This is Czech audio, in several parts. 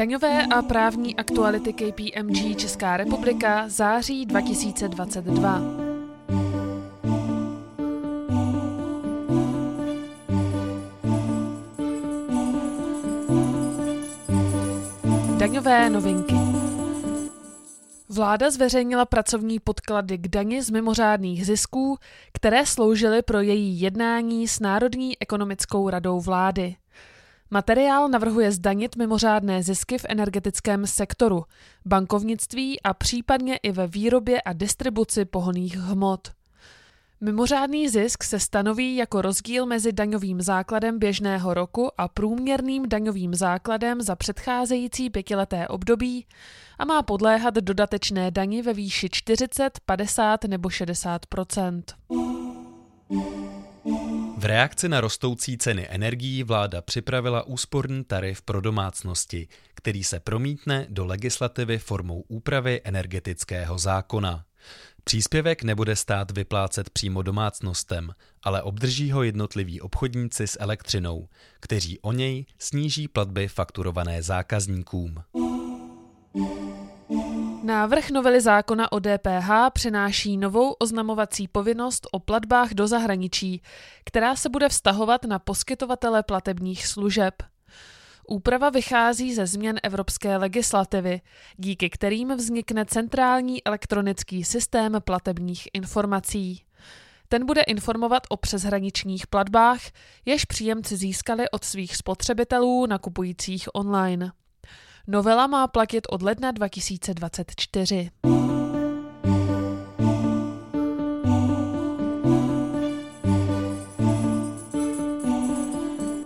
Daňové a právní aktuality KPMG Česká republika září 2022. Daňové novinky. Vláda zveřejnila pracovní podklady k dani z mimořádných zisků, které sloužily pro její jednání s Národní ekonomickou radou vlády. Materiál navrhuje zdanit mimořádné zisky v energetickém sektoru, bankovnictví a případně i ve výrobě a distribuci pohoných hmot. Mimořádný zisk se stanoví jako rozdíl mezi daňovým základem běžného roku a průměrným daňovým základem za předcházející pětileté období a má podléhat dodatečné dani ve výši 40, 50 nebo 60 v reakci na rostoucí ceny energií vláda připravila úsporný tarif pro domácnosti, který se promítne do legislativy formou úpravy energetického zákona. Příspěvek nebude stát vyplácet přímo domácnostem, ale obdrží ho jednotliví obchodníci s elektřinou, kteří o něj sníží platby fakturované zákazníkům. Návrh novely zákona o DPH přináší novou oznamovací povinnost o platbách do zahraničí, která se bude vztahovat na poskytovatele platebních služeb. Úprava vychází ze změn evropské legislativy, díky kterým vznikne centrální elektronický systém platebních informací. Ten bude informovat o přeshraničních platbách, jež příjemci získali od svých spotřebitelů nakupujících online. Novela má platit od ledna 2024.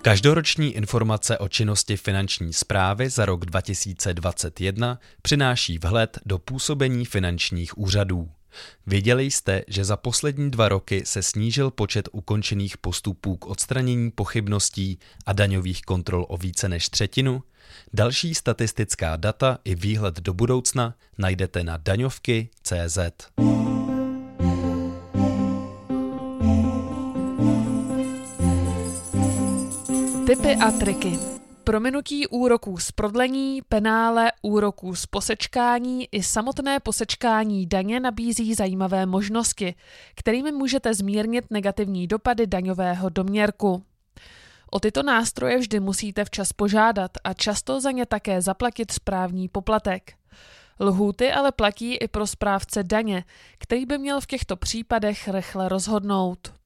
Každoroční informace o činnosti finanční zprávy za rok 2021 přináší vhled do působení finančních úřadů. Věděli jste, že za poslední dva roky se snížil počet ukončených postupů k odstranění pochybností a daňových kontrol o více než třetinu? Další statistická data i výhled do budoucna najdete na daňovky.cz. Tipy a triky. Prominutí úroků z prodlení, penále, úroků z posečkání i samotné posečkání daně nabízí zajímavé možnosti, kterými můžete zmírnit negativní dopady daňového doměrku. O tyto nástroje vždy musíte včas požádat a často za ně také zaplatit správní poplatek. Lhůty ale platí i pro správce daně, který by měl v těchto případech rychle rozhodnout.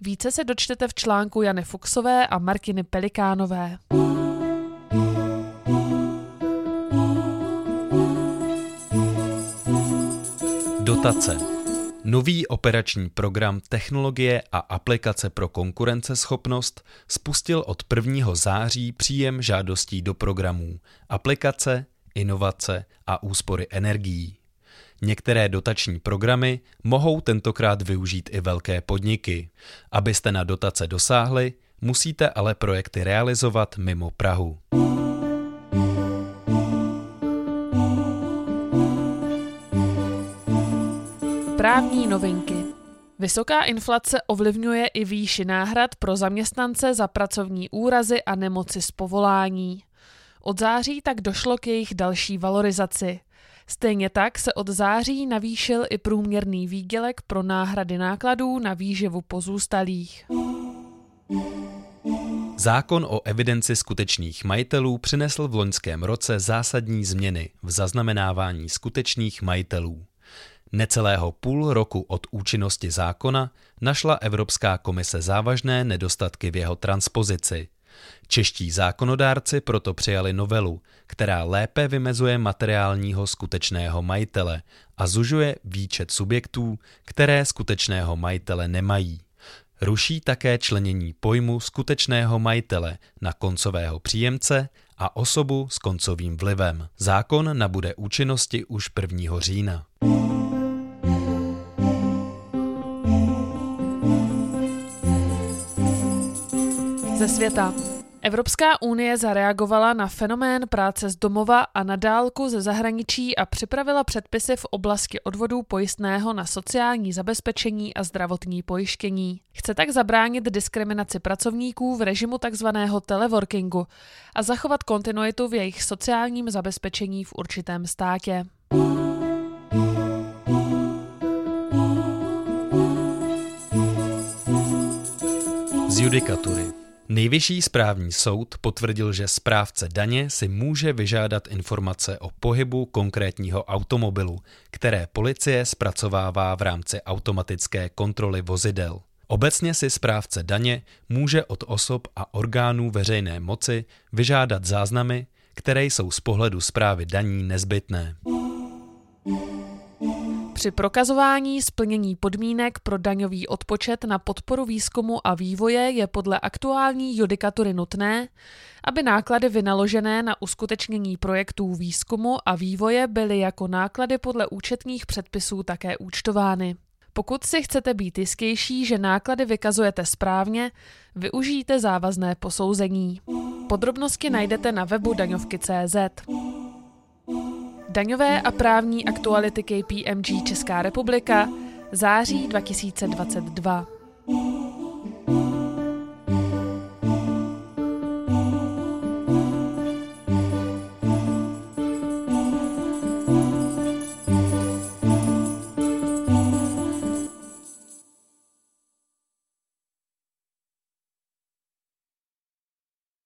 Více se dočtete v článku Jany Fuxové a Martiny Pelikánové. Dotace Nový operační program Technologie a aplikace pro konkurenceschopnost spustil od 1. září příjem žádostí do programů aplikace, inovace a úspory energií. Některé dotační programy mohou tentokrát využít i velké podniky. Abyste na dotace dosáhli, musíte ale projekty realizovat mimo Prahu. Právní novinky. Vysoká inflace ovlivňuje i výši náhrad pro zaměstnance za pracovní úrazy a nemoci z povolání. Od září tak došlo k jejich další valorizaci. Stejně tak se od září navýšil i průměrný výdělek pro náhrady nákladů na výživu pozůstalých. Zákon o evidenci skutečných majitelů přinesl v loňském roce zásadní změny v zaznamenávání skutečných majitelů. Necelého půl roku od účinnosti zákona našla Evropská komise závažné nedostatky v jeho transpozici. Čeští zákonodárci proto přijali novelu, která lépe vymezuje materiálního skutečného majitele a zužuje výčet subjektů, které skutečného majitele nemají. Ruší také členění pojmu skutečného majitele na koncového příjemce a osobu s koncovým vlivem. Zákon nabude účinnosti už 1. října. Ze světa. Evropská unie zareagovala na fenomén práce z domova a na dálku ze zahraničí a připravila předpisy v oblasti odvodů pojistného na sociální zabezpečení a zdravotní pojištění. Chce tak zabránit diskriminaci pracovníků v režimu tzv. teleworkingu a zachovat kontinuitu v jejich sociálním zabezpečení v určitém státě. Z judikatury. Nejvyšší správní soud potvrdil, že správce daně si může vyžádat informace o pohybu konkrétního automobilu, které policie zpracovává v rámci automatické kontroly vozidel. Obecně si správce daně může od osob a orgánů veřejné moci vyžádat záznamy, které jsou z pohledu zprávy daní nezbytné. Při prokazování splnění podmínek pro daňový odpočet na podporu výzkumu a vývoje je podle aktuální judikatury nutné, aby náklady vynaložené na uskutečnění projektů výzkumu a vývoje byly jako náklady podle účetních předpisů také účtovány. Pokud si chcete být jistější, že náklady vykazujete správně, využijte závazné posouzení. Podrobnosti najdete na webu daňovky.cz. Daňové a právní aktuality KPMG Česká republika září 2022.